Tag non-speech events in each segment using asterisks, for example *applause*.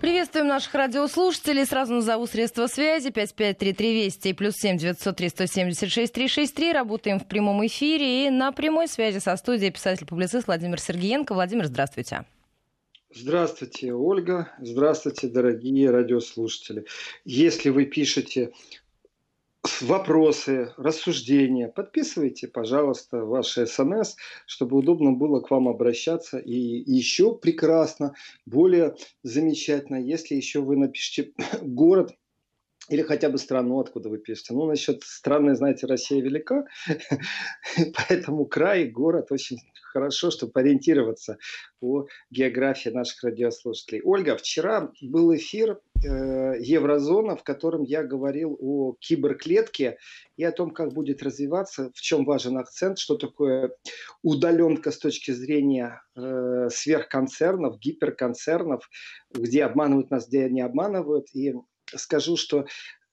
Приветствуем наших радиослушателей. Сразу назову средства связи. 553320 и плюс 7 903 176 363. Работаем в прямом эфире. И на прямой связи со студией писатель-публицист Владимир Сергеенко. Владимир, здравствуйте. Здравствуйте, Ольга. Здравствуйте, дорогие радиослушатели. Если вы пишете вопросы, рассуждения, подписывайте, пожалуйста, ваши смс, чтобы удобно было к вам обращаться. И еще прекрасно, более замечательно, если еще вы напишите *coughs* город, или хотя бы страну, откуда вы пишете. Ну, насчет страны, знаете, Россия велика, *laughs* поэтому край, город очень хорошо, чтобы ориентироваться по географии наших радиослушателей. Ольга, вчера был эфир э, Еврозона, в котором я говорил о киберклетке и о том, как будет развиваться, в чем важен акцент, что такое удаленка с точки зрения э, сверхконцернов, гиперконцернов, где обманывают нас, где не обманывают. И скажу, что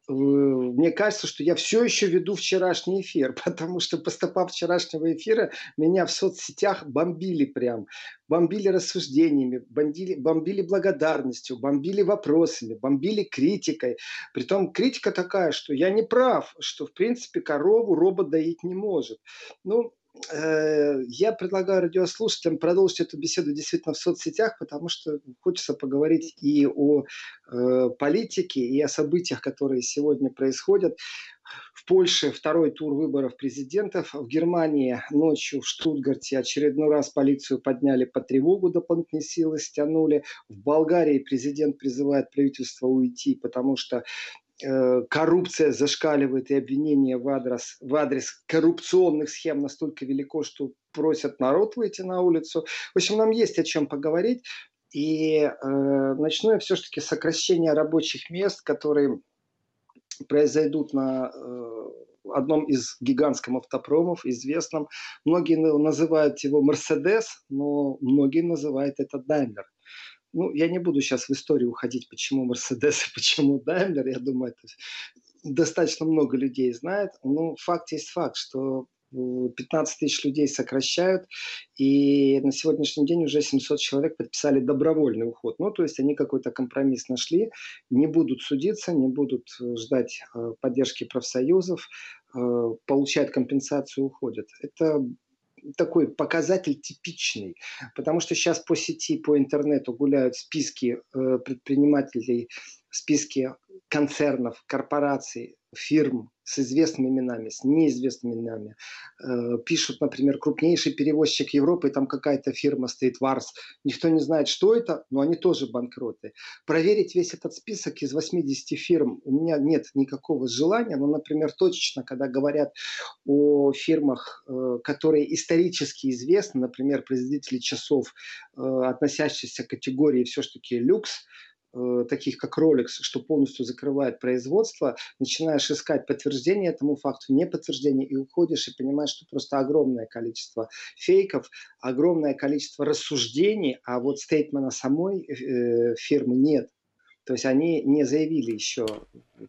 мне кажется, что я все еще веду вчерашний эфир, *laughs* потому что по стопам вчерашнего эфира меня в соцсетях бомбили прям. Бомбили рассуждениями, бомбили, бомбили благодарностью, бомбили вопросами, бомбили критикой. Притом критика такая, что я не прав, что в принципе корову робот доить не может. Ну, Э, я предлагаю радиослушателям продолжить эту беседу действительно в соцсетях, потому что хочется поговорить и о э, политике, и о событиях, которые сегодня происходят. В Польше второй тур выборов президентов. В Германии ночью в Штутгарте очередной раз полицию подняли по тревогу, дополнительные силы стянули. В Болгарии президент призывает правительство уйти, потому что Э, коррупция зашкаливает и обвинения в адрес, в адрес коррупционных схем настолько велико, что просят народ выйти на улицу. В общем, нам есть о чем поговорить. И э, начну я все-таки сокращение рабочих мест, которые произойдут на э, одном из гигантских автопромов, известном. Многие называют его Мерседес, но многие называют это Даймлер. Ну, я не буду сейчас в историю уходить, почему Мерседес и почему Даймлер. Я думаю, это достаточно много людей знает. Но факт есть факт, что 15 тысяч людей сокращают, и на сегодняшний день уже 700 человек подписали добровольный уход. Ну, то есть они какой-то компромисс нашли, не будут судиться, не будут э, ждать э, поддержки профсоюзов, э, получают компенсацию, уходят. Это такой показатель типичный, потому что сейчас по сети, по интернету гуляют списки э, предпринимателей, списки концернов, корпораций, фирм с известными именами, с неизвестными именами. Э, пишут, например, крупнейший перевозчик Европы, там какая-то фирма стоит, Варс. Никто не знает, что это, но они тоже банкроты. Проверить весь этот список из 80 фирм у меня нет никакого желания. Но, например, точечно, когда говорят о фирмах, э, которые исторически известны, например, производители часов, э, относящиеся к категории все-таки люкс, таких как Rolex, что полностью закрывает производство, начинаешь искать подтверждение этому факту, не подтверждение, и уходишь и понимаешь, что просто огромное количество фейков, огромное количество рассуждений, а вот стейтмена самой э, фирмы нет. То есть они не заявили еще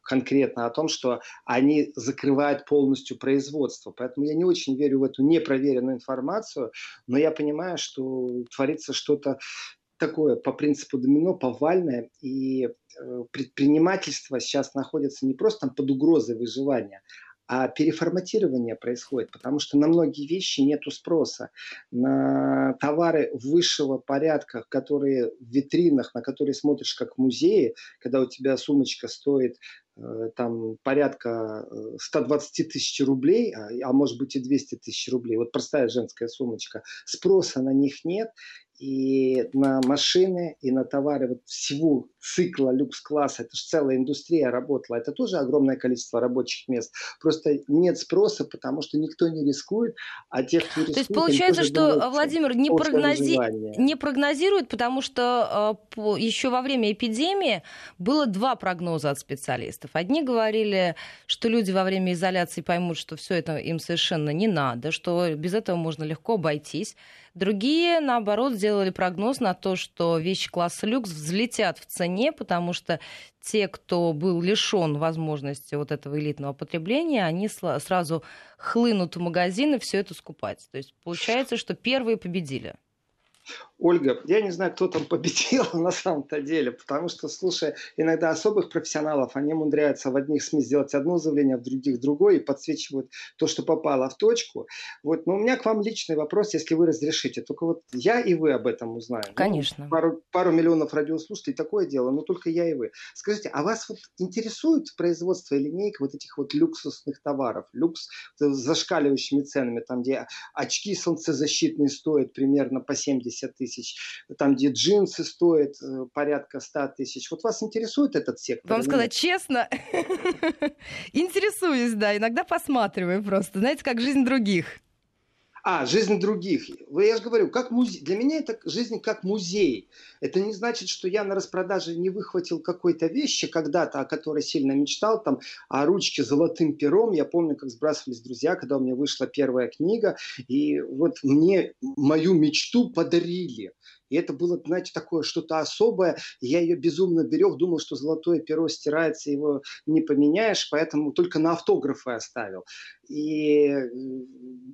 конкретно о том, что они закрывают полностью производство. Поэтому я не очень верю в эту непроверенную информацию, но я понимаю, что творится что-то такое по принципу домино, повальное, и э, предпринимательство сейчас находится не просто там под угрозой выживания, а переформатирование происходит, потому что на многие вещи нет спроса. На товары высшего порядка, которые в витринах, на которые смотришь как в музее, когда у тебя сумочка стоит э, там порядка 120 э, тысяч рублей, а, а может быть и 200 тысяч рублей, вот простая женская сумочка, спроса на них нет, и на машины, и на товары вот всего цикла люкс-класса. Это же целая индустрия работала. Это тоже огромное количество рабочих мест. Просто нет спроса, потому что никто не рискует, а те, кто рискует... То есть получается, что Владимир не, прогнози... не прогнозирует, потому что э, еще во время эпидемии было два прогноза от специалистов. Одни говорили, что люди во время изоляции поймут, что все это им совершенно не надо, что без этого можно легко обойтись. Другие, наоборот, сделали прогноз на то, что вещи класса люкс взлетят в цене, потому что те, кто был лишен возможности вот этого элитного потребления, они сразу хлынут в магазины все это скупать. То есть получается, что первые победили. Ольга, я не знаю, кто там победил *laughs* на самом-то деле, потому что, слушай, иногда особых профессионалов, они умудряются в одних СМИ сделать одно заявление, а в других другое, и подсвечивают то, что попало в точку. Вот, но у меня к вам личный вопрос, если вы разрешите. Только вот я и вы об этом узнаем. Конечно. Ну, пару, пару миллионов радиослушателей, такое дело, но только я и вы. Скажите, а вас вот интересует производство линейки вот этих вот люксусных товаров, люкс с зашкаливающими ценами, там, где очки солнцезащитные стоят примерно по 70 тысяч, тысяч, там, где джинсы стоят э, порядка 100 тысяч. Вот вас интересует этот сектор? Вам сказать честно, *laughs* интересуюсь, да, иногда посматриваю просто, знаете, как жизнь других. А, жизнь других. Я же говорю, как музей. Для меня это жизнь как музей. Это не значит, что я на распродаже не выхватил какой-то вещи когда-то, о которой сильно мечтал, там, о ручке золотым пером. Я помню, как сбрасывались друзья, когда у меня вышла первая книга, и вот мне мою мечту подарили. И это было, знаете, такое что-то особое. Я ее безумно берег, думал, что золотое перо стирается, его не поменяешь, поэтому только на автографы оставил. И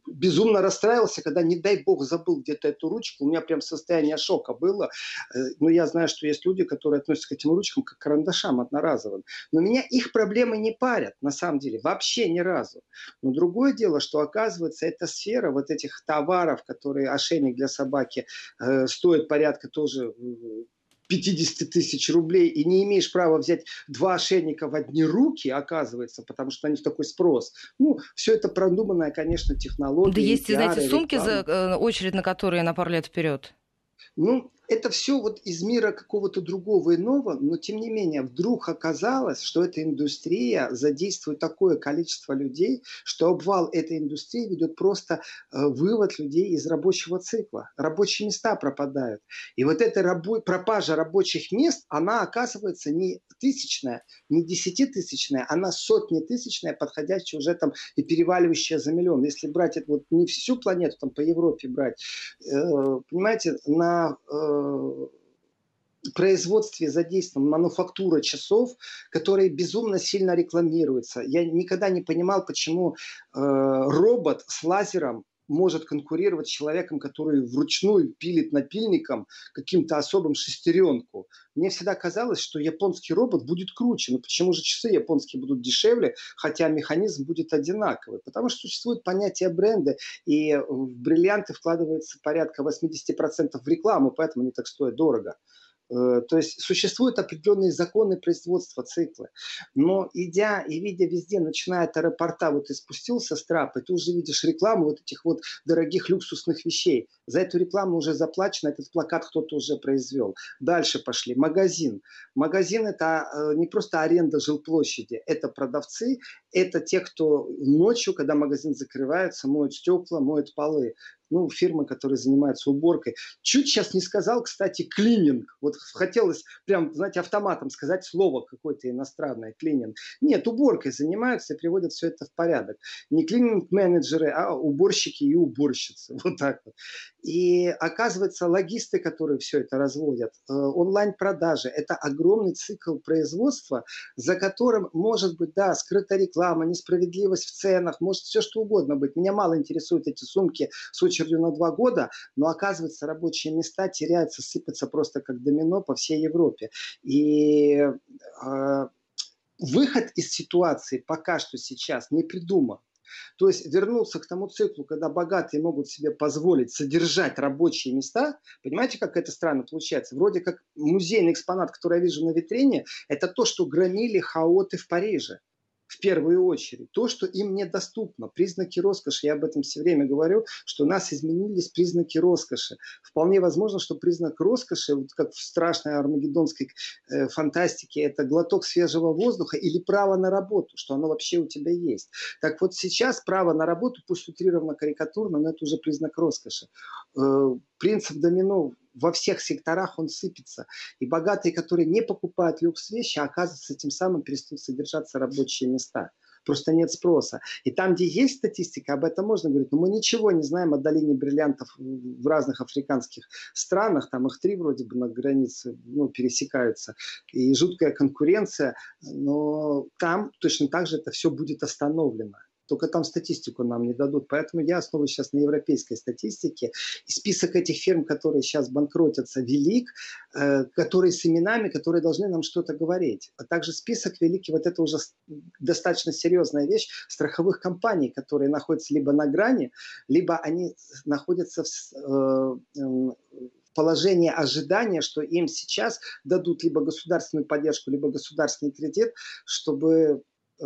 безумно расстраивался, когда, не дай бог, забыл где-то эту ручку. У меня прям состояние шока было. Э, но я знаю, что есть люди, которые относятся к этим ручкам как к карандашам одноразовым. Но меня их проблемы не парят, на самом деле, вообще ни разу. Но другое дело, что оказывается, эта сфера вот этих товаров, которые ошейник для собаки э, стоит стоит порядка тоже 50 тысяч рублей, и не имеешь права взять два ошейника в одни руки, оказывается, потому что на них такой спрос. Ну, все это продуманная, конечно, технология. Да есть, знаете, сумки, за, э, очередь на которые на пару лет вперед. Ну, это все вот из мира какого-то другого иного, но тем не менее вдруг оказалось, что эта индустрия задействует такое количество людей, что обвал этой индустрии ведет просто э, вывод людей из рабочего цикла. Рабочие места пропадают. И вот эта рабо- пропажа рабочих мест, она оказывается не тысячная, не десятитысячная, она сотни тысячная, подходящая уже там и переваливающая за миллион. Если брать это вот не всю планету, там по Европе брать, э, понимаете, на э, производстве задействована мануфактура часов, которые безумно сильно рекламируются. Я никогда не понимал, почему э, робот с лазером может конкурировать с человеком, который вручную пилит напильником каким-то особым шестеренку. Мне всегда казалось, что японский робот будет круче. Но почему же часы японские будут дешевле, хотя механизм будет одинаковый? Потому что существует понятие бренда, и в бриллианты вкладывается порядка 80% в рекламу, поэтому они так стоят дорого. Э, то есть существуют определенные законы производства цикла. Но идя и видя везде, начиная от аэропорта, вот ты спустился с трапа, ты уже видишь рекламу вот этих вот дорогих люксусных вещей. За эту рекламу уже заплачено, этот плакат кто-то уже произвел. Дальше пошли. Магазин. Магазин это э, не просто аренда жилплощади, это продавцы, это те, кто ночью, когда магазин закрывается, моют стекла, моют полы ну, фирмы, которые занимаются уборкой. Чуть сейчас не сказал, кстати, клининг. Вот хотелось прям, знаете, автоматом сказать слово какое-то иностранное, клининг. Нет, уборкой занимаются и приводят все это в порядок. Не клининг-менеджеры, а уборщики и уборщицы. *laughs* Вот так вот. И оказывается, логисты, которые все это разводят, э, онлайн-продажи, это огромный цикл производства, за которым может быть, да, скрыта реклама, несправедливость в ценах, может все что угодно быть. Меня мало интересуют эти сумки с очередью два года, но оказывается, рабочие места теряются, сыпятся просто как домино по всей Европе. И э, выход из ситуации пока что сейчас не придуман. То есть вернуться к тому циклу, когда богатые могут себе позволить содержать рабочие места, понимаете, как это странно получается? Вроде как музейный экспонат, который я вижу на витрине, это то, что громили хаоты в Париже первую очередь. То, что им недоступно. Признаки роскоши, я об этом все время говорю, что у нас изменились признаки роскоши. Вполне возможно, что признак роскоши, вот как в страшной армагеддонской э, фантастике, это глоток свежего воздуха или право на работу, что оно вообще у тебя есть. Так вот сейчас право на работу, пусть утрированно карикатурно, но это уже признак роскоши. Э, принцип домино во всех секторах он сыпется. И богатые, которые не покупают люкс-вещи, оказывается, тем самым перестают содержаться рабочие места. Просто нет спроса. И там, где есть статистика, об этом можно говорить. Но мы ничего не знаем о долине бриллиантов в разных африканских странах. Там их три вроде бы на границе ну, пересекаются. И жуткая конкуренция. Но там точно так же это все будет остановлено. Только там статистику нам не дадут. Поэтому я основываюсь сейчас на европейской статистике. И список этих фирм, которые сейчас банкротятся, велик, э, которые с именами, которые должны нам что-то говорить. А также список великий, вот это уже достаточно серьезная вещь, страховых компаний, которые находятся либо на грани, либо они находятся в, э, положение ожидания, что им сейчас дадут либо государственную поддержку, либо государственный кредит, чтобы э,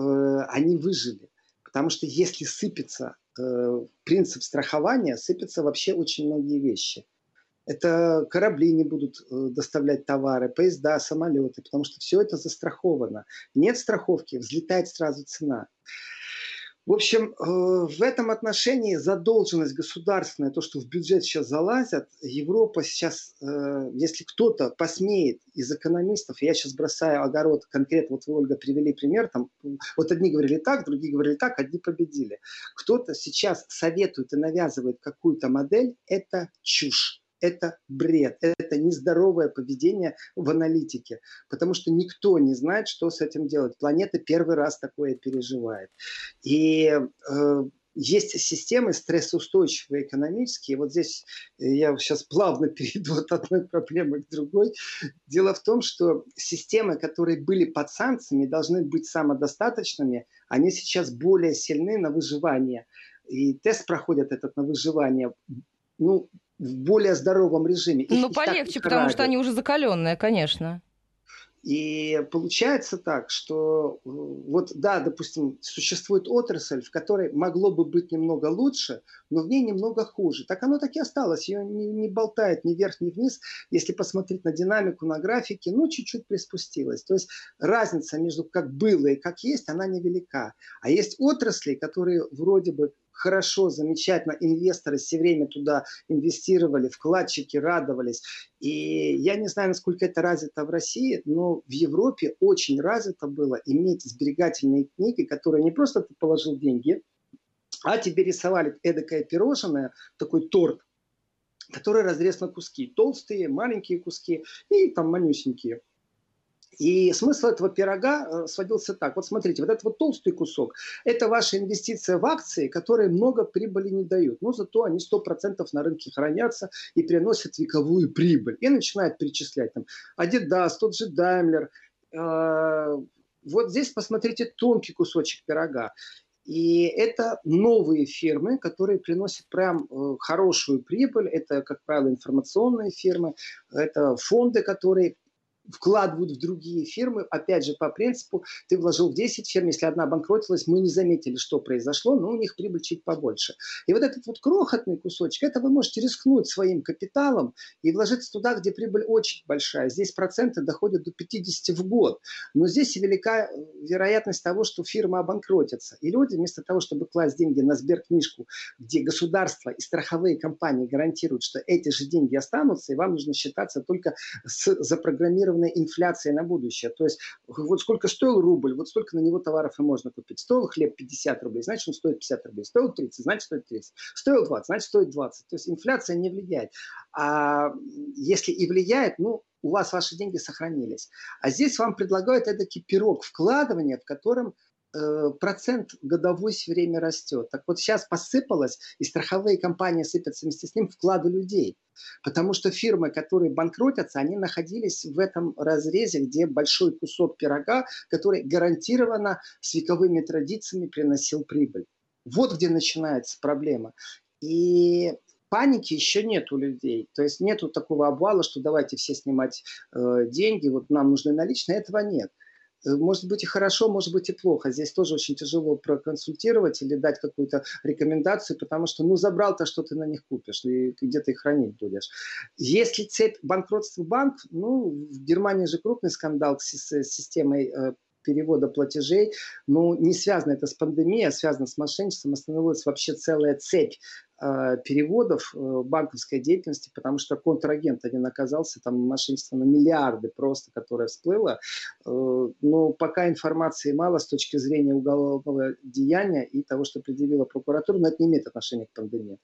они выжили. Потому что если сыпется э, принцип страхования, сыпятся вообще очень многие вещи. Это корабли не будут э, доставлять товары, поезда, самолеты, потому что все это застраховано. Нет страховки, взлетает сразу цена. В общем, э, в этом отношении задолженность государственная, то, что в бюджет сейчас залазят, Европа сейчас, э, если кто-то посмеет из экономистов, я сейчас бросаю огород конкретно, вот вы, Ольга, привели пример, там, вот одни говорили так, другие говорили так, одни победили. Кто-то сейчас советует и навязывает какую-то модель, это чушь это бред, это нездоровое поведение в аналитике, потому что никто не знает, что с этим делать. Планета первый раз такое переживает. И э, есть системы стрессоустойчивые экономические. Вот здесь я сейчас плавно *laughs* перейду от одной проблемы к другой. Дело в том, что системы, которые были под санкциями, должны быть самодостаточными, они сейчас более сильны на выживание. И тест проходят этот на выживание ну, в более здоровом режиме. Ну, полегче, потому что они уже закаленные, конечно. И получается так, что э, вот да, допустим, существует отрасль, в которой могло бы быть немного лучше, но в ней немного хуже. Так оно так и осталось, ее не, не болтает ни вверх, ни вниз. Если посмотреть на динамику, на графике, ну, чуть-чуть приспустилась. То есть разница между как было и как есть, она невелика. А есть отрасли, которые вроде бы хорошо, замечательно, инвесторы все время туда инвестировали, вкладчики радовались. И я не знаю, насколько это развито в России, но в Европе очень развито было иметь сберегательные книги, которые не просто ты положил деньги, а тебе рисовали эдакое пирожное, такой торт, который разрез на куски. Толстые, маленькие куски и там манюсенькие. И смысл этого пирога э, сводился так. Вот смотрите, вот этот вот толстый кусок, это ваша инвестиция в акции, которые много прибыли не дают. Но зато они 100% на рынке хранятся и приносят вековую прибыль. И начинает перечислять там Adidas, тот же Daimler. Э, вот здесь посмотрите тонкий кусочек пирога. И это новые фирмы, которые приносят прям э, хорошую прибыль. Это, как правило, информационные фирмы. Это фонды, которые вкладывают в другие фирмы, опять же, по принципу, ты вложил в 10 фирм, если одна банкротилась, мы не заметили, что произошло, но у них прибыль чуть побольше. И вот этот вот крохотный кусочек, это вы можете рискнуть своим капиталом и вложиться туда, где прибыль очень большая. Здесь проценты доходят до 50 в год. Но здесь велика вероятность того, что фирма обанкротится. И люди вместо того, чтобы класть деньги на сберкнижку, где государство и страховые компании гарантируют, что эти же деньги останутся, и вам нужно считаться только с запрограммированным зафиксированная инфляция на будущее. То есть вот сколько стоил рубль, вот столько на него товаров и можно купить. Стоил хлеб 50 рублей, значит он стоит 50 рублей. Стоил 30, значит стоит 30. Стоил 20, значит стоит 20. То есть инфляция не влияет. А если и влияет, ну, у вас ваши деньги сохранились. А здесь вам предлагают эдакий пирог вкладывания, в котором процент годовой все время растет. Так вот сейчас посыпалось, и страховые компании сыпятся вместе с ним вклады людей. Потому что фирмы, которые банкротятся, они находились в этом разрезе, где большой кусок пирога, который гарантированно с вековыми традициями приносил прибыль. Вот где начинается проблема. И паники еще нет у людей. То есть нету такого обвала, что давайте все снимать э, деньги, вот нам нужны наличные. Этого нет. Может быть и хорошо, может быть и плохо. Здесь тоже очень тяжело проконсультировать или дать какую-то рекомендацию, потому что, ну, забрал-то, что ты на них купишь, и где ты их хранить будешь. Если цепь банкротства банк, ну, в Германии же крупный скандал с системой э, перевода платежей, но не связано это с пандемией, а связано с мошенничеством. Остановилась вообще целая цепь э, переводов э, банковской деятельности, потому что контрагент один оказался, там мошенничество на миллиарды просто, которое всплыло. Э, но пока информации мало с точки зрения уголовного деяния и того, что предъявила прокуратура, но это не имеет отношения к пандемии.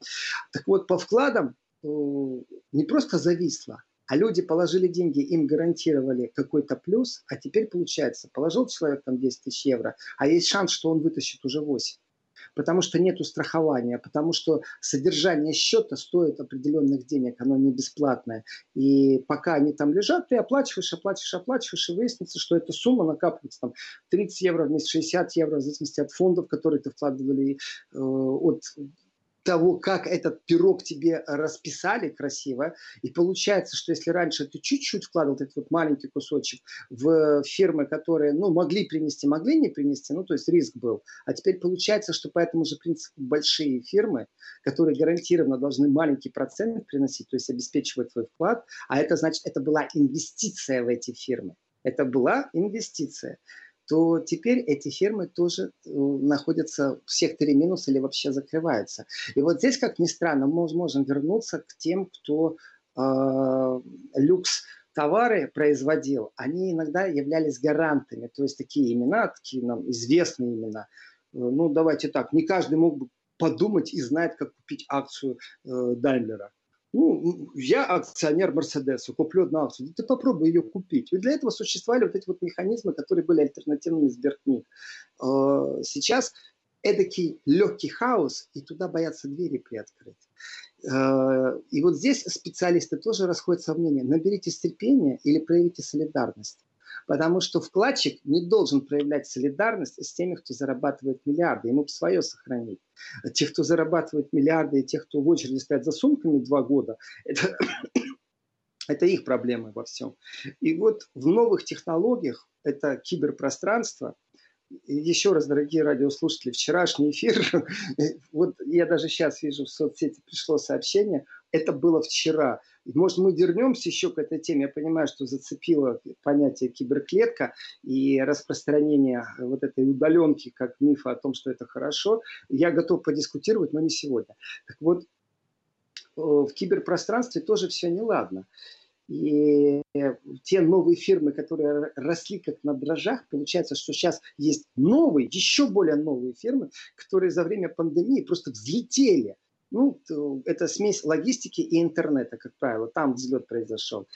Так вот, по вкладам не просто зависло, а люди положили деньги, им гарантировали какой-то плюс, а теперь получается, положил человек там 10 тысяч евро, а есть шанс, что он вытащит уже 8. потому что нет страхования, потому что содержание счета стоит определенных денег, оно не бесплатное. И пока они там лежат, ты оплачиваешь, оплачиваешь, оплачиваешь, и выяснится, что эта сумма накапливается там 30 евро в месяц, 60 евро, в зависимости от фондов, которые ты вкладывали, э, от того, как этот пирог тебе расписали красиво. И получается, что если раньше ты чуть-чуть вкладывал этот вот маленький кусочек в фирмы, которые, ну, могли принести, могли не принести, ну, то есть риск был. А теперь получается, что по этому же принципу большие фирмы, которые гарантированно должны маленький процент приносить, то есть обеспечивать твой вклад, а это значит, это была инвестиция в эти фирмы. Это была инвестиция то теперь эти фирмы тоже находятся в секторе минус или вообще закрываются. И вот здесь, как ни странно, мы можем вернуться к тем, кто э, люкс товары производил, они иногда являлись гарантами, то есть такие имена, такие нам известные имена. Э, ну, давайте так, не каждый мог бы подумать и знает, как купить акцию э, Даймлера. Ну, я акционер Мерседеса, куплю одну акцию. Да ты попробуй ее купить. И для этого существовали вот эти вот механизмы, которые были альтернативными Сберкниг. А, сейчас эдакий легкий хаос, и туда боятся двери приоткрыть. А, и вот здесь специалисты тоже расходятся в мнении. Наберите терпения или проявите солидарность. Потому что вкладчик не должен проявлять солидарность с теми, кто зарабатывает миллиарды. Ему бы свое сохранить. Тех, кто зарабатывает миллиарды, и тех, кто в очереди стоят за сумками два года, *coughs* это, *coughs* это их проблемы во всем. И вот в новых технологиях, это киберпространство, еще раз, дорогие радиослушатели, вчерашний эфир, *laughs* вот я даже сейчас вижу в соцсети пришло сообщение, это было вчера. Может, мы вернемся еще к этой теме. Я понимаю, что зацепило понятие киберклетка и распространение вот этой удаленки как мифа о том, что это хорошо. Я готов подискутировать, но не сегодня. Так вот, в киберпространстве тоже все неладно. И те новые фирмы, которые росли как на дрожжах, получается, что сейчас есть новые, еще более новые фирмы, которые за время пандемии просто взлетели. Ну, это смесь логистики и интернета, как правило. Там взлет произошел.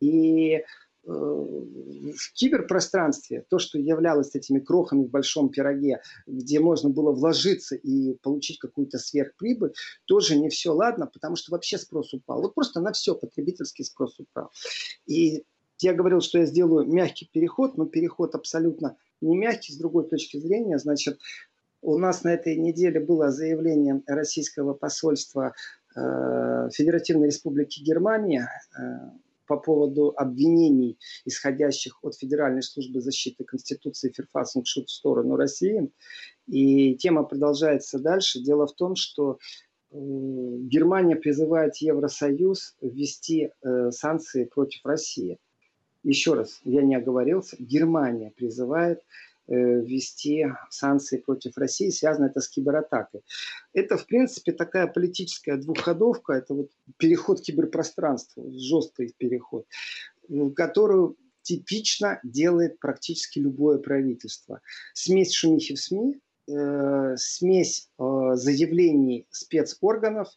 И э, в киберпространстве то, что являлось этими крохами в большом пироге, где можно было вложиться и получить какую-то сверхприбыль, тоже не все ладно, потому что вообще спрос упал. Вот просто на все потребительский спрос упал. И я говорил, что я сделаю мягкий переход, но переход абсолютно не мягкий с другой точки зрения. Значит, у нас на этой неделе было заявление российского посольства э, Федеративной Республики Германия э, по поводу обвинений, исходящих от Федеральной службы защиты Конституции Ферфасунг-Шут в сторону России. И тема продолжается дальше. Дело в том, что э, Германия призывает Евросоюз ввести санкции против России. Еще раз, я не оговорился, Германия призывает ввести санкции против России, связано это с кибератакой. Это, в принципе, такая политическая двухходовка, это вот переход киберпространства, жесткий переход, которую типично делает практически любое правительство. Смесь шумихи в СМИ, э, смесь э, заявлений спецорганов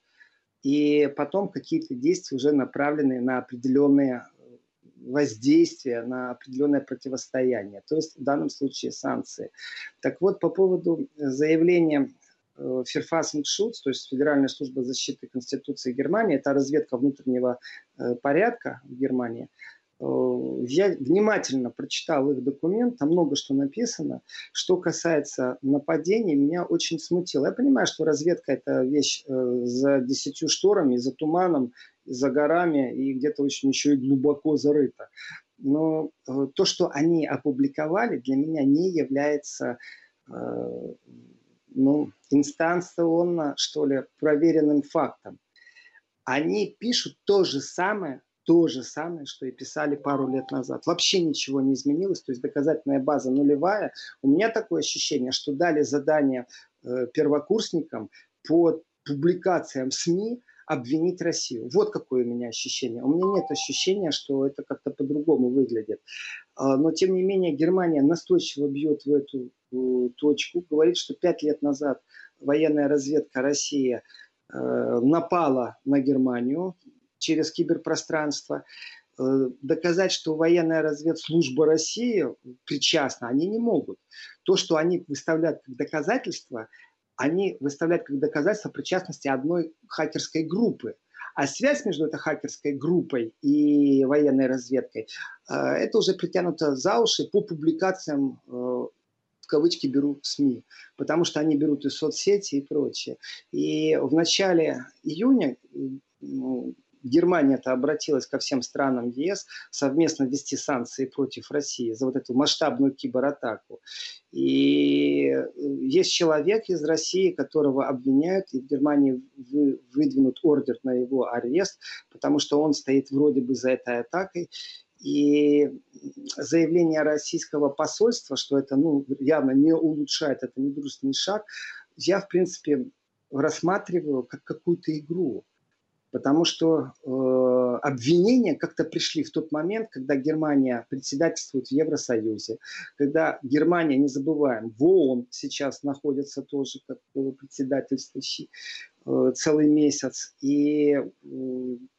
и потом какие-то действия уже направленные на определенные воздействия на определенное противостояние, то есть в данном случае санкции. Так вот, по поводу заявления Ферфасинг-Шутс, то есть Федеральная служба защиты Конституции Германии, это разведка внутреннего э, порядка в Германии. Э, я внимательно прочитал их документ, там много что написано. Что касается нападений, меня очень смутило. Я понимаю, что разведка – это вещь э, за десятью шторами, за туманом, за горами и где-то очень еще и глубоко зарыто. Но э, то, что они опубликовали, для меня не является э, ну, инстанционно, что ли, проверенным фактом. Они пишут то же самое, то же самое, что и писали пару лет назад. Вообще ничего не изменилось, то есть доказательная база нулевая. У меня такое ощущение, что дали задание э, первокурсникам по публикациям СМИ, обвинить Россию. Вот какое у меня ощущение. У меня нет ощущения, что это как-то по-другому выглядит. А, но, тем не менее, Германия настойчиво бьет в эту точку. Говорит, что пять лет назад военная разведка России э, напала на Германию через киберпространство. Э, доказать, что военная разведслужба России причастна, они не могут. То, что они выставляют как доказательство, они выставляют как доказательство причастности одной хакерской группы. А связь между этой хакерской группой и военной разведкой, э, это уже притянуто за уши по публикациям э, в кавычки беру СМИ, потому что они берут и соцсети и прочее. И в начале июня Германия-то обратилась ко всем странам ЕС совместно ввести санкции против России за вот эту масштабную кибератаку. И э, есть человек из России, которого обвиняют, и в Германии вы, выдвинут ордер на его арест, потому что он стоит вроде бы за этой атакой. И заявление российского посольства, что это ну, явно не улучшает, это недружественный шаг, я, в принципе, рассматриваю как какую-то игру. Потому что э, обвинения как-то пришли в тот момент, когда Германия председательствует в Евросоюзе, когда Германия, не забываем, в ООН сейчас находится тоже как председательствующий э, целый месяц. И э,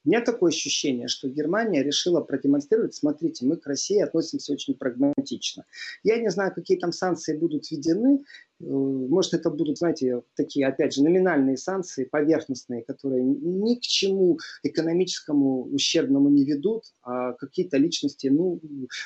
у меня такое ощущение, что Германия решила продемонстрировать, смотрите, мы к России относимся очень прагматично. Я не знаю, какие там санкции будут введены, Э, может, это будут, знаете, такие, опять же, номинальные санкции, поверхностные, которые ни к чему экономическому ущербному не ведут, а какие-то личности ну,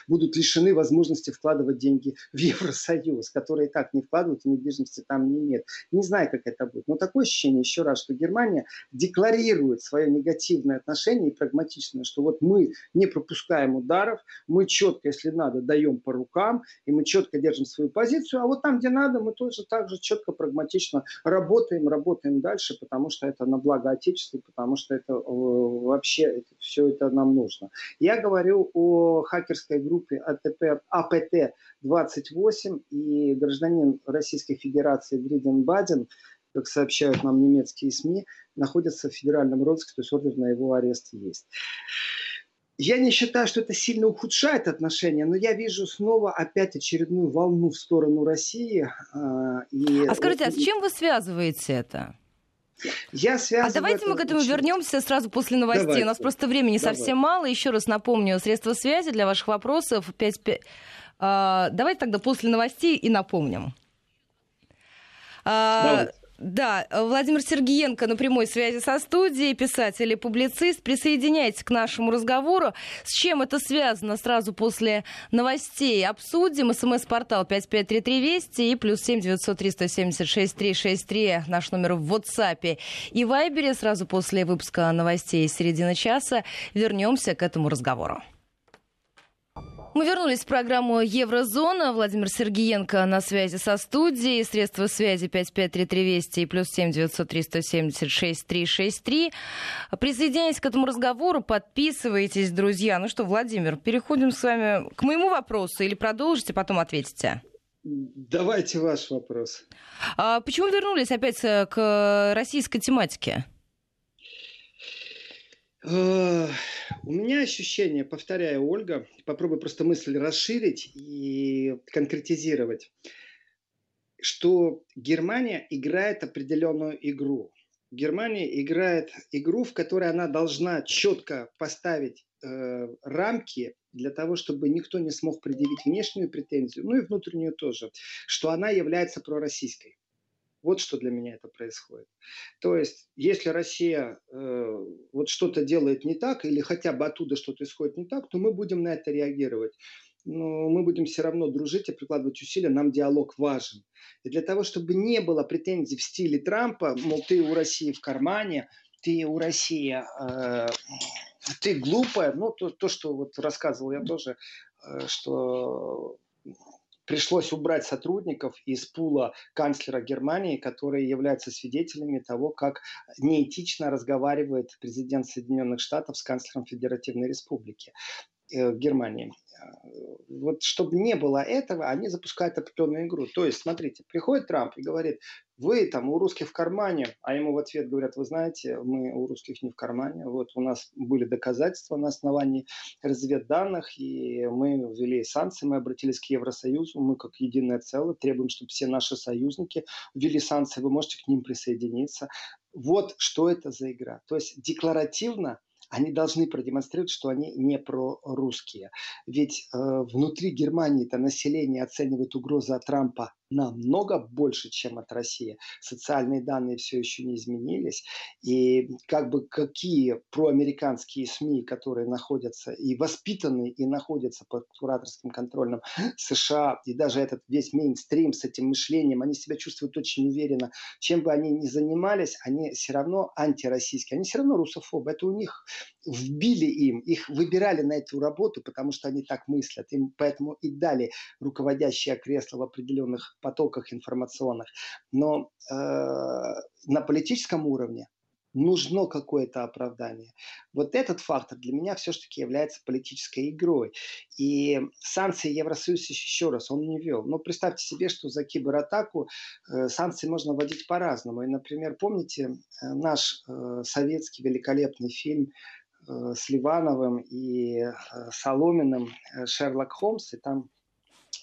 будут лишены возможности вкладывать деньги в Евросоюз, которые и так не вкладывают, и недвижимости там не нет. Не знаю, как это будет. Но такое ощущение, еще раз, что Германия декларирует свое негативное отношение и прагматичное, что вот мы не пропускаем ударов, мы четко, если надо, даем по рукам, и мы четко держим свою позицию, а вот там, где надо, мы тоже так же четко, прагматично работаем, работаем дальше, потому что это на благо Отечества, потому что это э, вообще это, все это нам нужно. Я говорю о хакерской группе АТП, АПТ-28 и гражданин Российской Федерации Дриден Баден, как сообщают нам немецкие СМИ, находится в федеральном розыске, то есть ордер на его арест есть. Я не считаю, что это сильно ухудшает отношения, но я вижу снова опять очередную волну в сторону России. А, и... А скажите, а с чем вы связываете это? Я связываю а давайте мы к этому вернемся сразу после новостей. Давайте. У нас просто времени Давай. совсем мало. Еще раз напомню, средства связи для ваших вопросов 5... 5... А, давайте тогда после новостей и напомним. А. Да, Владимир Сергеенко на прямой связи со студией, писатель и публицист. Присоединяйтесь к нашему разговору. С чем это связано, сразу после новостей обсудим. СМС-портал 5533 Вести и плюс 7 903 176 363 наш номер в WhatsApp и Вайбере. Сразу после выпуска новостей середины часа вернемся к этому разговору. Мы вернулись в программу Еврозона. Владимир Сергеенко на связи со студией. Средства связи 553320 и плюс 7 903 176 363. Присоединяйтесь к этому разговору, подписывайтесь, друзья. Ну что, Владимир, переходим с вами к моему вопросу или продолжите, потом ответите. Давайте ваш вопрос. А почему вернулись опять э, к российской тематике? У меня ощущение, повторяю, Ольга, попробую просто мысль расширить и конкретизировать, что Германия играет определенную игру. Германия играет игру, в которой она должна четко поставить э, рамки для того, чтобы никто не смог предъявить внешнюю претензию, ну и внутреннюю тоже, что она является пророссийской. Вот что для меня это происходит. То есть, если Россия э, вот что-то делает не так, или хотя бы оттуда что-то исходит не так, то мы будем на это реагировать. Но мы будем все равно дружить и прикладывать усилия, нам диалог важен. И для того, чтобы не было претензий в стиле Трампа, мол, ты у России в кармане, ты у России, э, ты глупая, ну, то, то, что вот рассказывал я тоже, э, что пришлось убрать сотрудников из пула канцлера Германии, которые являются свидетелями того, как неэтично разговаривает президент Соединенных Штатов с канцлером Федеративной Республики э, Германии. Вот чтобы не было этого, они запускают определенную игру. То есть, смотрите, приходит Трамп и говорит, вы там у русских в кармане, а ему в ответ говорят, вы знаете, мы у русских не в кармане, вот у нас были доказательства на основании разведданных, и мы ввели санкции, мы обратились к Евросоюзу, мы как единое целое требуем, чтобы все наши союзники ввели санкции, вы можете к ним присоединиться. Вот что это за игра. То есть декларативно они должны продемонстрировать, что они не прорусские. Ведь э, внутри Германии это население оценивает угрозу от Трампа намного больше, чем от России. Социальные данные все еще не изменились. И как бы какие проамериканские СМИ, которые находятся и воспитаны, и находятся под кураторским контролем США, и даже этот весь мейнстрим с этим мышлением, они себя чувствуют очень уверенно. Чем бы они ни занимались, они все равно антироссийские, они все равно русофобы. Это у них вбили им, их выбирали на эту работу, потому что они так мыслят. Им поэтому и дали руководящее кресло в определенных потоках информационных. Но э, на политическом уровне нужно какое-то оправдание. Вот этот фактор для меня все-таки является политической игрой. И санкции Евросоюз еще раз он не вел. Но представьте себе, что за кибератаку э, санкции можно вводить по-разному. И, например, помните э, наш э, советский великолепный фильм э, с Ливановым и э, Соломиным «Шерлок Холмс», и там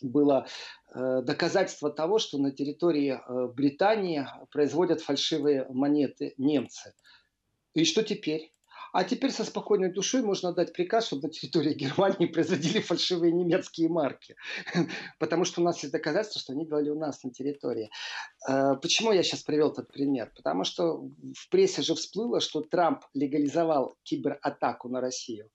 было э, доказательство того, что на территории э, Британии производят фальшивые монеты немцы. И что теперь? А теперь со спокойной душой можно дать приказ, чтобы на территории *laughs* Германии производили фальшивые немецкие марки. *laughs* Потому что у нас есть доказательства, что они делали у нас на территории. Э, почему я сейчас привел этот пример? Потому что в прессе же всплыло, что Трамп легализовал кибератаку на Россию.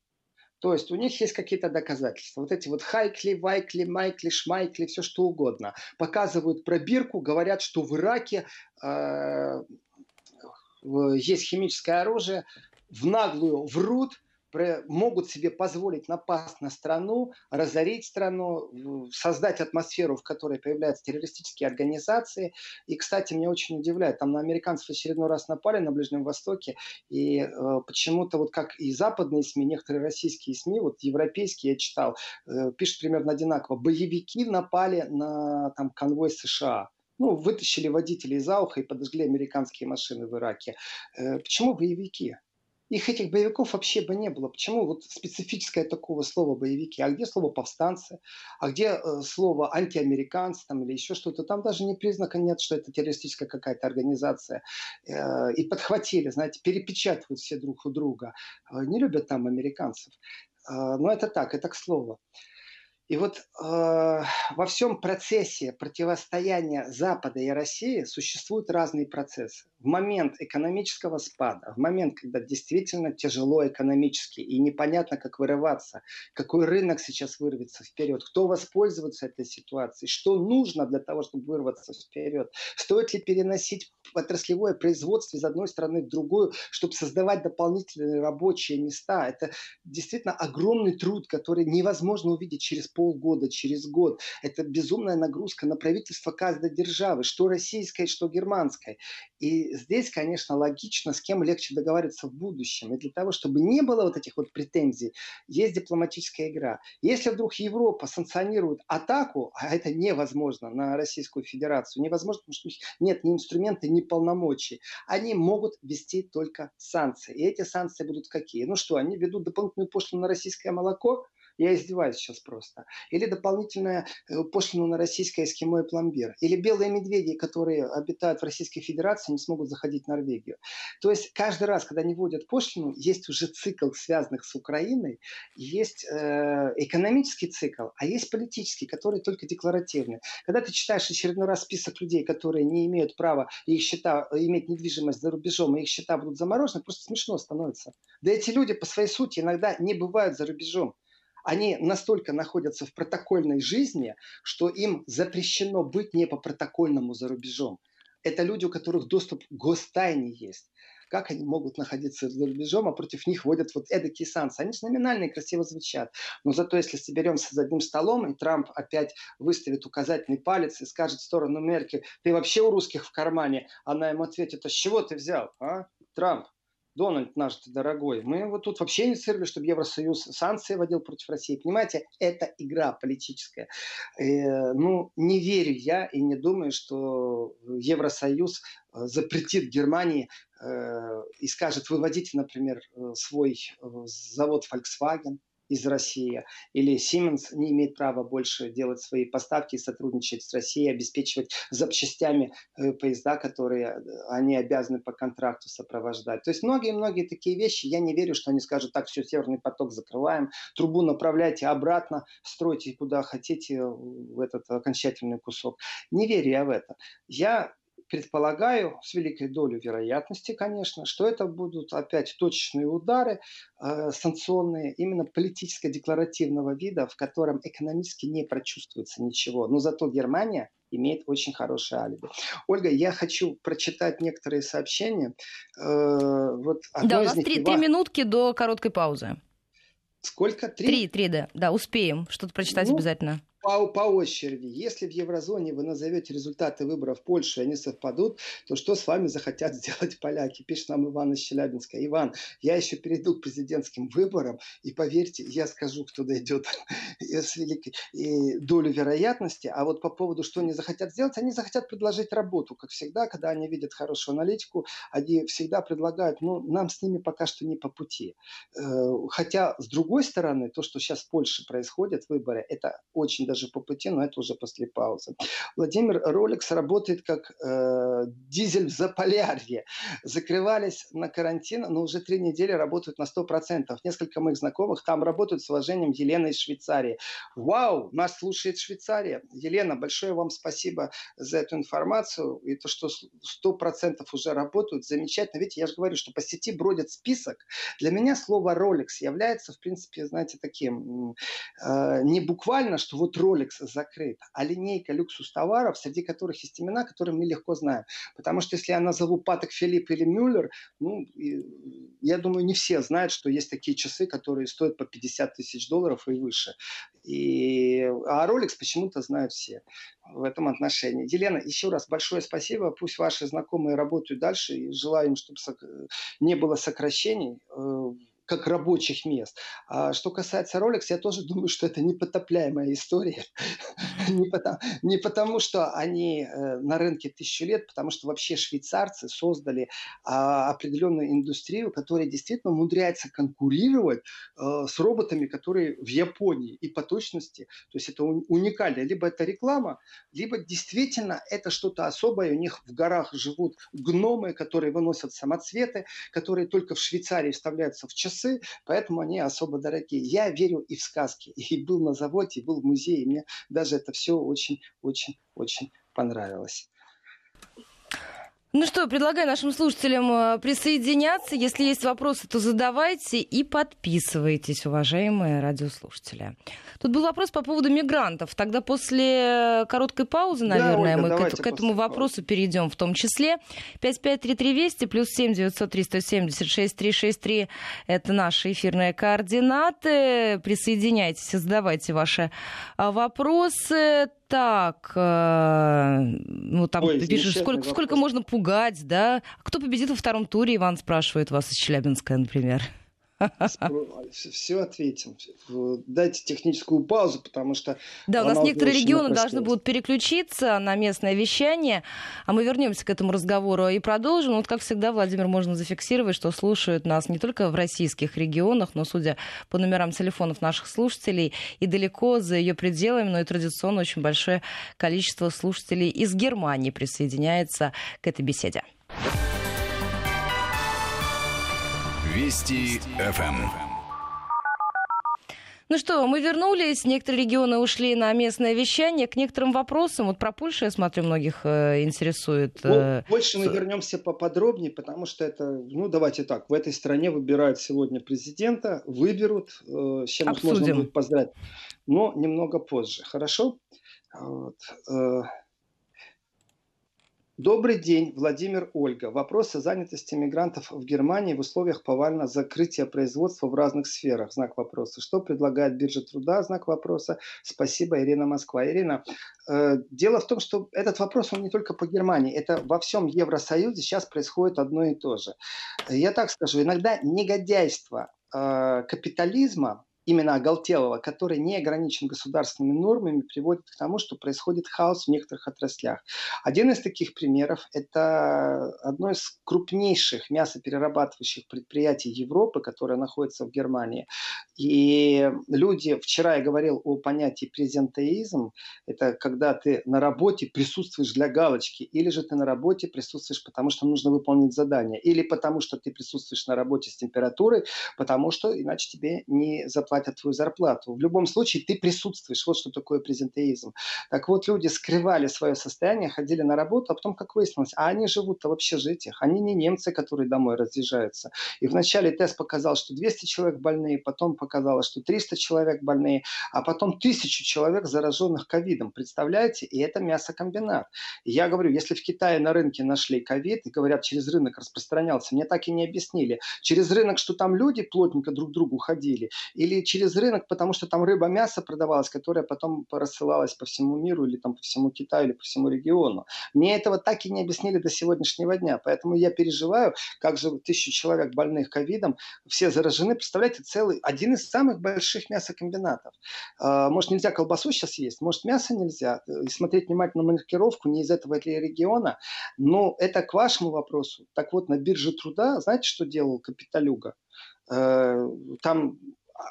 То есть у них есть какие-то доказательства. Вот эти вот Хайкли, Вайкли, Майкли, Шмайкли, все что угодно. Показывают пробирку, говорят, что в Ираке э, есть химическое оружие, в наглую врут, могут себе позволить напасть на страну, разорить страну, создать атмосферу, в которой появляются террористические организации. И, кстати, меня очень удивляет, там на американцев очередной раз напали на Ближнем Востоке, и э, почему-то вот как и западные СМИ, некоторые российские СМИ, вот европейские я читал, э, пишут примерно одинаково. Боевики напали на там, конвой США ну, вытащили водителей из Ауха и подожгли американские машины в Ираке. Э, почему боевики? Их этих боевиков вообще бы не было. Почему вот специфическое такого слова боевики? А где слово повстанцы? А где э, слово антиамериканцы там, или еще что-то? Там даже не признака нет, что это террористическая какая-то организация. Э, и подхватили, знаете, перепечатывают все друг у друга. Э, не любят там американцев. Но это так, это к слову. И вот э, во всем процессе противостояния Запада и России существуют разные процессы в момент экономического спада, в момент, когда действительно тяжело экономически и непонятно, как вырываться, какой рынок сейчас вырвется вперед, кто воспользуется этой ситуацией, что нужно для того, чтобы вырваться вперед, стоит ли переносить отраслевое производство из одной страны в другую, чтобы создавать дополнительные рабочие места. Это действительно огромный труд, который невозможно увидеть через полгода, через год. Это безумная нагрузка на правительство каждой державы, что российской, что германской. И здесь, конечно, логично, с кем легче договариваться в будущем. И для того, чтобы не было вот этих вот претензий, есть дипломатическая игра. Если вдруг Европа санкционирует атаку, а это невозможно на Российскую Федерацию, невозможно, потому что нет ни инструмента, ни полномочий, они могут вести только санкции. И эти санкции будут какие? Ну что, они ведут дополнительную пошлину на российское молоко – я издеваюсь сейчас просто. Или дополнительная э, пошлину на российское эскимо и пломбир. Или белые медведи, которые обитают в Российской Федерации, не смогут заходить в Норвегию. То есть каждый раз, когда они вводят пошлину, есть уже цикл, связанных с Украиной, есть э, экономический цикл, а есть политический, который только декларативный. Когда ты читаешь очередной раз список людей, которые не имеют права их счета, иметь недвижимость за рубежом, и их счета будут заморожены, просто смешно становится. Да эти люди по своей сути иногда не бывают за рубежом они настолько находятся в протокольной жизни, что им запрещено быть не по протокольному за рубежом. Это люди, у которых доступ к гостайне есть. Как они могут находиться за рубежом, а против них вводят вот эдакие санкции? Они же номинально и красиво звучат. Но зато если соберемся за одним столом, и Трамп опять выставит указательный палец и скажет в сторону Меркель, ты вообще у русских в кармане, она ему ответит, а с чего ты взял, а, Трамп? Дональд наш дорогой, мы вот тут вообще инициировали, чтобы Евросоюз санкции вводил против России. Понимаете, это игра политическая. Э, ну, не верю я и не думаю, что Евросоюз э, запретит Германии э, и скажет, выводите, например, э, свой э, завод Volkswagen, из России, или Siemens не имеет права больше делать свои поставки, сотрудничать с Россией, обеспечивать запчастями э, поезда, которые э, они обязаны по контракту сопровождать. То есть многие-многие такие вещи, я не верю, что они скажут, так, все, Северный поток закрываем, трубу направляйте обратно, стройте куда хотите в этот окончательный кусок. Не верю я в это. Я предполагаю, с великой долей вероятности, конечно, что это будут опять точечные удары э, санкционные, именно политическо-декларативного вида, в котором экономически не прочувствуется ничего. Но зато Германия имеет очень хорошее алиби. Ольга, я хочу прочитать некоторые сообщения. Э, вот да, у нас три, три минутки до короткой паузы. Сколько? Три? Три, три, да. Да, успеем. Что-то прочитать ну, обязательно по, по очереди. Если в еврозоне вы назовете результаты выборов в Польше, и они совпадут, то что с вами захотят *laughs* сделать поляки? Пишет нам Иван из Челябинска. Иван, я еще перейду к президентским выборам, и поверьте, я скажу, кто дойдет *laughs* с великой долю вероятности. А вот по поводу, что они захотят сделать, они захотят предложить работу. Как всегда, когда они видят хорошую аналитику, они всегда предлагают, ну, нам с ними пока что не по пути. Э, хотя, с другой стороны, то, что сейчас в Польше происходит, выборы, это очень даже по пути, но это уже после паузы. Владимир Ролекс работает как э, дизель в Заполярье. Закрывались на карантин, но уже три недели работают на 100%. Несколько моих знакомых там работают с уважением Елена из Швейцарии. Вау, нас слушает Швейцария. Елена, большое вам спасибо за эту информацию. И то, что 100% уже работают, замечательно. Видите, я же говорю, что по сети бродит список. Для меня слово Rolex является, в принципе, знаете, таким э, не буквально, что вот Rolex закрыт, а линейка люксус-товаров, среди которых есть имена, которые мы легко знаем. Потому что если я назову Патек Филипп или Мюллер, ну, я думаю, не все знают, что есть такие часы, которые стоят по 50 тысяч долларов и выше. И, а Rolex почему-то знают все в этом отношении. Елена, еще раз большое спасибо. Пусть ваши знакомые работают дальше. И желаю им, чтобы не было сокращений э, как рабочих мест. А что касается Rolex, я тоже *laughs* думаю, что это непотопляемая история. *laughs* не, потому, не потому, что они э, на рынке тысячу лет, потому что вообще швейцарцы создали а, определенную индустрию, которая действительно умудряется конкурировать э, с роботами, которые в Японии и по точности. То есть это уникально. Либо это реклама, либо действительно это что-то особое. У них в горах живут гномы, которые выносят самоцветы, которые только в Швейцарии вставляются в часы часы, поэтому они особо дорогие. Я верю и в сказки, *laughs* и был на заводе, и был в музее, и мне даже это все очень-очень-очень понравилось. Ну что, предлагаю нашим слушателям э, присоединяться. Если есть вопросы, то задавайте и подписывайтесь, уважаемые радиослушатели. Тут был вопрос по поводу мигрантов. Тогда после короткой паузы, наверное, да, Ольга, мы к, к этому вопросу паузы. перейдем в том числе. 553320 плюс 7 903 176 363 это наши эфирные координаты. Присоединяйтесь задавайте ваши а, вопросы. Так, э, ну там Ой, пишешь, сколько, сколько можно пугать, да? Кто победит во втором туре, Иван спрашивает вас из Челябинска, например. Все ответим. Дайте техническую паузу, потому что... Да, у нас некоторые регионы должны будут переключиться на местное вещание, а мы вернемся к этому разговору и продолжим. Вот, как всегда, Владимир, можно зафиксировать, что слушают нас не только в российских регионах, но, судя по номерам телефонов наших слушателей, и далеко за ее пределами, но и традиционно очень большое количество слушателей из Германии присоединяется к этой беседе. Вести ФМ. Ну что, мы вернулись, некоторые регионы ушли на местное вещание. К некоторым вопросам, вот про Польшу, я смотрю, многих э, интересует. Э... Ну, больше мы вернемся поподробнее, потому что это, ну давайте так, в этой стране выбирают сегодня президента, выберут, э, с чем Обсудим. можно будет поздравить, но немного позже, хорошо? Вот. Э, Добрый день, Владимир Ольга. Вопрос о занятости мигрантов в Германии в условиях повального закрытия производства в разных сферах. Знак вопроса. Что предлагает биржа труда? Знак вопроса. Спасибо, Ирина Москва. Ирина, э, дело в том, что этот вопрос, он не только по Германии. Это во всем Евросоюзе сейчас происходит одно и то же. Я так скажу, иногда негодяйство э, капитализма именно оголтелого, который не ограничен государственными нормами, приводит к тому, что происходит хаос в некоторых отраслях. Один из таких примеров – это одно из крупнейших мясоперерабатывающих предприятий Европы, которое находится в Германии. И люди, вчера я говорил о понятии презентеизм, это когда ты на работе присутствуешь для галочки, или же ты на работе присутствуешь, потому что нужно выполнить задание, или потому что ты присутствуешь на работе с температурой, потому что иначе тебе не заплатят платят твою зарплату. В любом случае ты присутствуешь. Вот что такое презентеизм. Так вот, люди скрывали свое состояние, ходили на работу, а потом, как выяснилось, а они живут-то в общежитиях. Они не немцы, которые домой разъезжаются. И вначале тест показал, что 200 человек больные, потом показалось, что 300 человек больные, а потом тысячу человек зараженных ковидом. Представляете? И это мясокомбинат. И я говорю, если в Китае на рынке нашли ковид, и говорят, через рынок распространялся, мне так и не объяснили. Через рынок, что там люди плотненько друг к другу ходили, или через рынок, потому что там рыба, мясо продавалось, которое потом рассылалось по всему миру или там по всему Китаю или по всему региону. Мне этого так и не объяснили до сегодняшнего дня, поэтому я переживаю, как же тысячу человек больных ковидом, все заражены, представляете, целый, один из самых больших мясокомбинатов. А, может, нельзя колбасу сейчас есть, может, мясо нельзя, и смотреть внимательно на маркировку, не из этого региона, но это к вашему вопросу. Так вот, на бирже труда, знаете, что делал Капиталюга? Э, там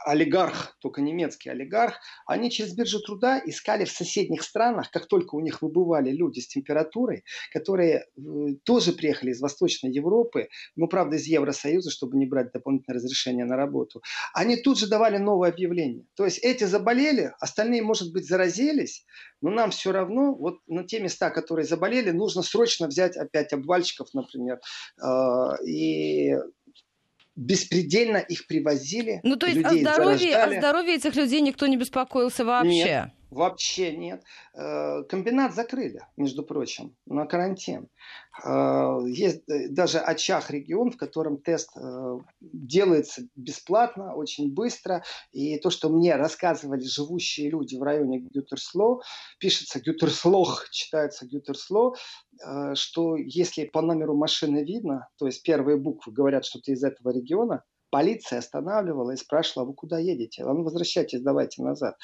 олигарх, только немецкий олигарх, они через биржу труда искали в соседних странах, как только у них выбывали люди с температурой, которые э, тоже приехали из Восточной Европы, ну, правда, из Евросоюза, чтобы не брать дополнительное разрешение на работу, они тут же давали новое объявление. То есть эти заболели, остальные, может быть, заразились, но нам все равно, вот на те места, которые заболели, нужно срочно взять опять обвальщиков, например, э, и беспредельно их привозили. Ну, то есть людей о, здоровье, о здоровье этих людей никто не беспокоился вообще? Нет, вообще нет. Э, комбинат закрыли, между прочим, на карантин. Э, есть даже очаг регион, в котором тест э, делается бесплатно, очень быстро. И то, что мне рассказывали живущие люди в районе Гютерсло, пишется Гютерслох, *laughs* читается Гютерсло, что если по номеру машины видно, то есть первые буквы говорят, что ты из этого региона, полиция останавливала и спрашивала, «А вы куда едете? А ну, возвращайтесь, давайте назад.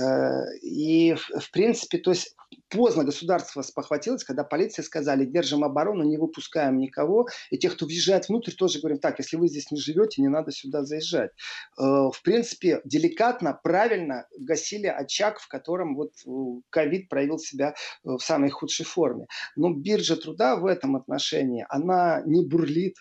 Э, и, в принципе, то есть поздно государство спохватилось, когда полиция сказали, держим оборону, не выпускаем никого. И тех, кто въезжает внутрь, тоже говорим, так, если вы здесь не живете, не надо сюда заезжать. Э, в принципе, деликатно, правильно гасили очаг, в котором вот э, ковид проявил себя в самой худшей форме. Но биржа труда в этом отношении, она не бурлит,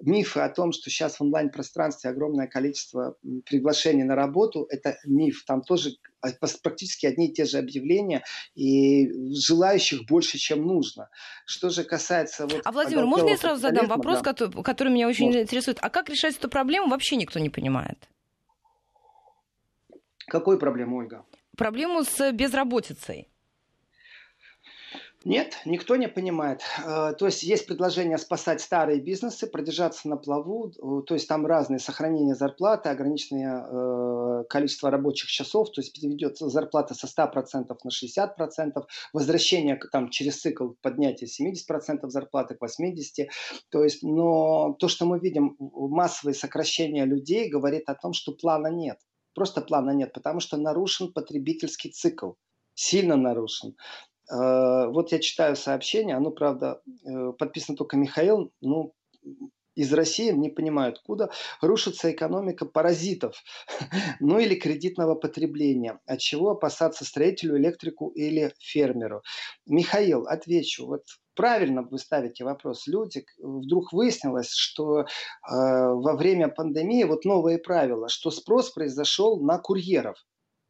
мифы о том, что сейчас в онлайн-пространстве огромное количество приглашений на работу, это миф. Там тоже а, практически одни и те же объявления, и желающих больше, чем нужно. Что же касается... Вот, а, Владимир, можно я сразу задам вопрос, да. который, меня очень можно. интересует? А как решать эту проблему, вообще никто не понимает. Какую проблему, Ольга? Проблему с безработицей. Нет, никто не понимает. Э, то есть есть предложение спасать старые бизнесы, продержаться на плаву, э, то есть там разные сохранения зарплаты, ограниченное э, количество рабочих часов, то есть переведется зарплата со 100% на 60%, возвращение там через цикл поднятия 70% зарплаты к 80%. То есть, но то, что мы видим, массовые сокращения людей говорит о том, что плана нет. Просто плана нет, потому что нарушен потребительский цикл сильно нарушен. Э, вот я читаю сообщение, оно, правда, э, подписано только Михаил, ну, из России, не понимаю откуда, рушится экономика паразитов, *laughs* ну или кредитного потребления. От чего опасаться строителю, электрику или фермеру? Михаил, отвечу. Вот правильно вы ставите вопрос. Люди, вдруг выяснилось, что э, во время пандемии вот новые правила, что спрос произошел на курьеров.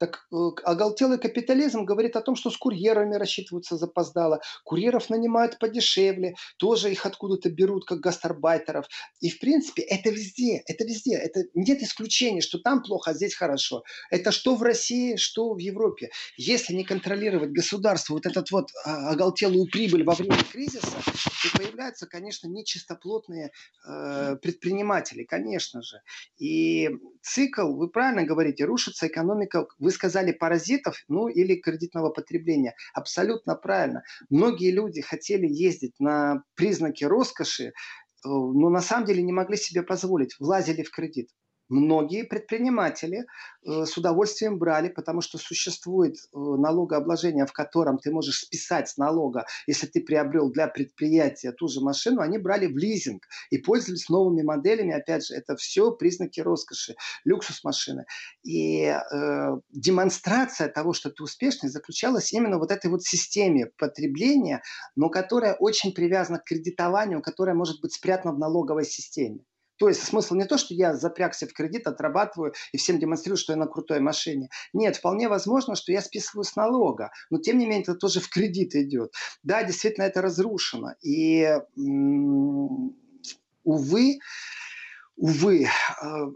Так э, оголтелый капитализм говорит о том, что с курьерами рассчитываются запоздало, курьеров нанимают подешевле, тоже их откуда-то берут, как гастарбайтеров. И, в принципе, это везде, это везде. Это, нет исключения, что там плохо, а здесь хорошо. Это что в России, что в Европе. Если не контролировать государство вот этот вот а, оголтелую прибыль во время кризиса, то появляются, конечно, нечистоплотные э, предприниматели, конечно же. И цикл, вы правильно говорите, рушится экономика, вы сказали паразитов, ну или кредитного потребления. Абсолютно правильно. Многие люди хотели ездить на признаки роскоши, э, но на самом деле не могли себе позволить, влазили в кредит. Многие предприниматели э, с удовольствием брали, потому что существует э, налогообложение, в котором ты можешь списать с налога, если ты приобрел для предприятия ту же машину, они брали в лизинг и пользовались новыми моделями. Опять же, это все признаки роскоши, люксус машины. И э, демонстрация того, что ты успешный, заключалась именно вот этой вот системе потребления, но которая очень привязана к кредитованию, которая может быть спрятана в налоговой системе. То есть смысл не то, что я запрягся в кредит, отрабатываю и всем демонстрирую, что я на крутой машине. Нет, вполне возможно, что я списываю с налога. Но тем не менее, это тоже в кредит идет. Да, действительно, это разрушено. И, увы, увы, э,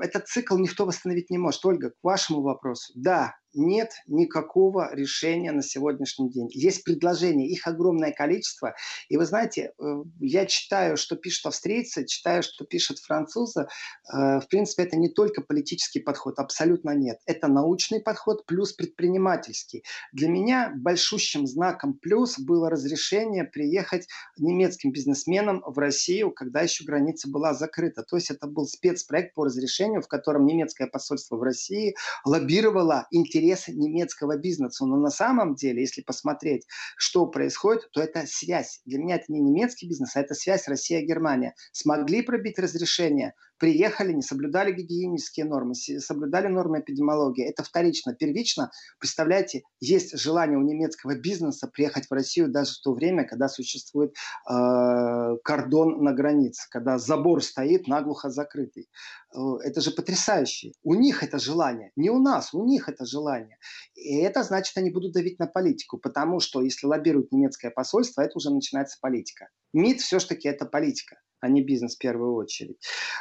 этот цикл никто восстановить не может. Ольга, к вашему вопросу. Да, нет никакого решения на сегодняшний день. Есть предложения, их огромное количество. И вы знаете, э, я читаю, что пишут австрийцы, читаю, что пишут французы. Э, в принципе, это не только политический подход, абсолютно нет. Это научный подход плюс предпринимательский. Для меня большущим знаком плюс было разрешение приехать немецким бизнесменам в Россию, когда еще граница была закрыта. То есть это был спецпроект по разрешению, в котором немецкое посольство в России лоббировало интерес интересы немецкого бизнеса. Но на самом деле, если посмотреть, что происходит, то это связь. Для меня это не немецкий бизнес, а это связь Россия-Германия. Смогли пробить разрешение, приехали, не соблюдали гигиенические нормы, соблюдали нормы эпидемиологии. Это вторично. Первично, представляете, есть желание у немецкого бизнеса приехать в Россию даже в то время, когда существует э, кордон на границе, когда забор стоит наглухо закрытый. Э, это же потрясающе. У них это желание, не у нас, у них это желание. И это значит, они будут давить на политику, потому что если лоббирует немецкое посольство, это уже начинается политика. МИД все-таки это политика а не бизнес в первую очередь.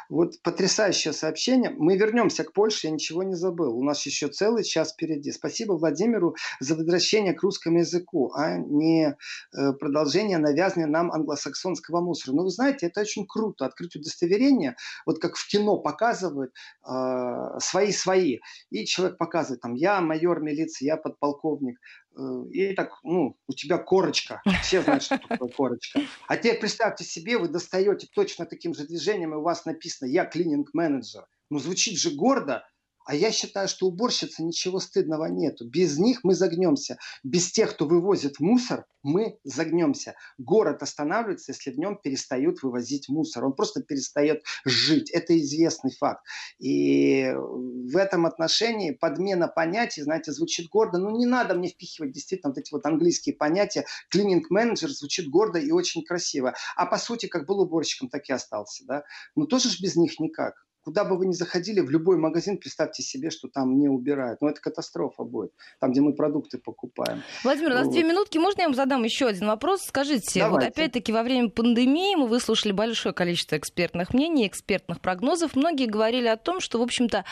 Вот потрясающее сообщение. Мы вернемся к Польше, я ничего не забыл. У нас еще целый час впереди. Спасибо Владимиру за возвращение к русскому языку, а не э, продолжение навязывания нам англосаксонского мусора. Но вы знаете, это очень круто. Открыть удостоверение, вот как в кино показывают, свои-свои. Э, И человек показывает, там, я майор милиции, я подполковник. Э, и так, ну, у тебя корочка. Все знают, что такое корочка. А теперь представьте себе, вы достаете точно таким же движением, и у вас написано «Я клининг-менеджер». Ну, звучит же гордо, а я считаю, что уборщица ничего стыдного нету. Без них мы загнемся. Без тех, кто вывозит мусор, мы загнемся. Город останавливается, если в нем перестают вывозить мусор. Он просто перестает жить. Это известный факт. И в этом отношении подмена понятий, знаете, звучит гордо. Ну, не надо мне впихивать действительно вот эти вот английские понятия. Клининг-менеджер звучит гордо и очень красиво. А по сути, как был уборщиком, так и остался. Да? Ну, тоже ж без них никак. Куда бы вы ни заходили, в любой магазин, представьте себе, что там не убирают. Но ну, это катастрофа будет, там, где мы продукты покупаем. Владимир, у нас вот. две минутки. Можно я вам задам еще один вопрос? Скажите, Давайте. вот опять-таки во время пандемии мы выслушали большое количество экспертных мнений, экспертных прогнозов. Многие говорили о том, что, в общем-то,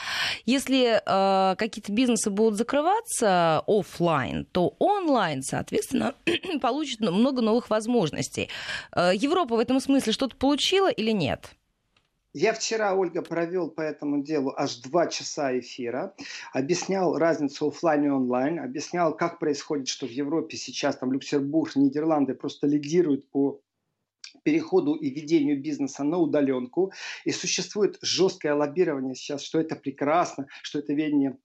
если э, какие-то бизнесы будут закрываться офлайн, то онлайн, соответственно, *clears throat* получит много новых возможностей. Э, Европа в этом смысле что-то получила или нет? Я вчера, Ольга, провел по этому делу аж два часа эфира, объяснял разницу офлайн и онлайн, объяснял, как происходит, что в Европе сейчас там Люксембург, Нидерланды просто лидируют по переходу и ведению бизнеса на удаленку. И существует жесткое лоббирование сейчас, что это прекрасно, что это ведение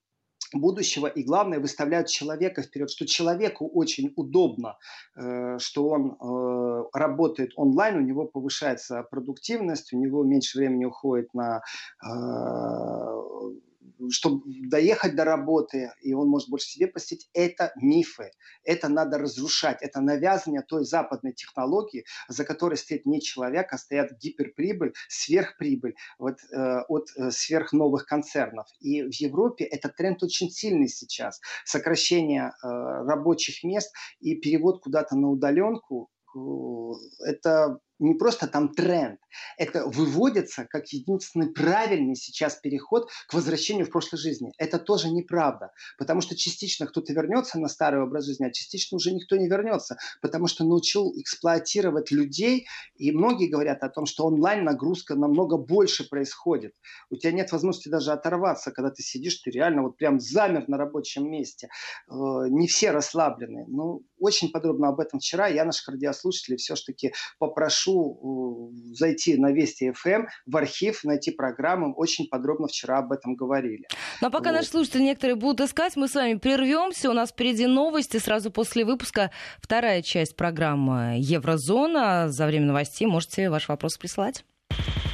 будущего и главное выставляют человека вперед, что человеку очень удобно, э, что он э, работает онлайн, у него повышается продуктивность, у него меньше времени уходит на э, чтобы доехать до работы, и он может больше себе посетить, это мифы. Это надо разрушать. Это навязывание той западной технологии, за которой стоит не человек, а стоят гиперприбыль, сверхприбыль вот, э, от э, сверхновых концернов. И в Европе этот тренд очень сильный сейчас. Сокращение э, рабочих мест и перевод куда-то на удаленку, э, это не просто там тренд, это выводится как единственный правильный сейчас переход к возвращению в прошлой жизни. Это тоже неправда, потому что частично кто-то вернется на старый образ жизни, а частично уже никто не вернется, потому что научил эксплуатировать людей, и многие говорят о том, что онлайн нагрузка намного больше происходит. У тебя нет возможности даже оторваться, когда ты сидишь, ты реально вот прям замер на рабочем месте. Э, не все расслаблены. Ну, очень подробно об этом вчера. Я наших радиослушателей все-таки попрошу прошу э, зайти на Вести ФМ, эм, в архив, найти программу. Очень подробно вчера об этом говорили. Ну а пока вот. наши слушатели некоторые будут искать, мы с вами прервемся. У нас впереди новости. Сразу после выпуска вторая часть программы «Еврозона». За время новостей можете ваш вопрос присылать.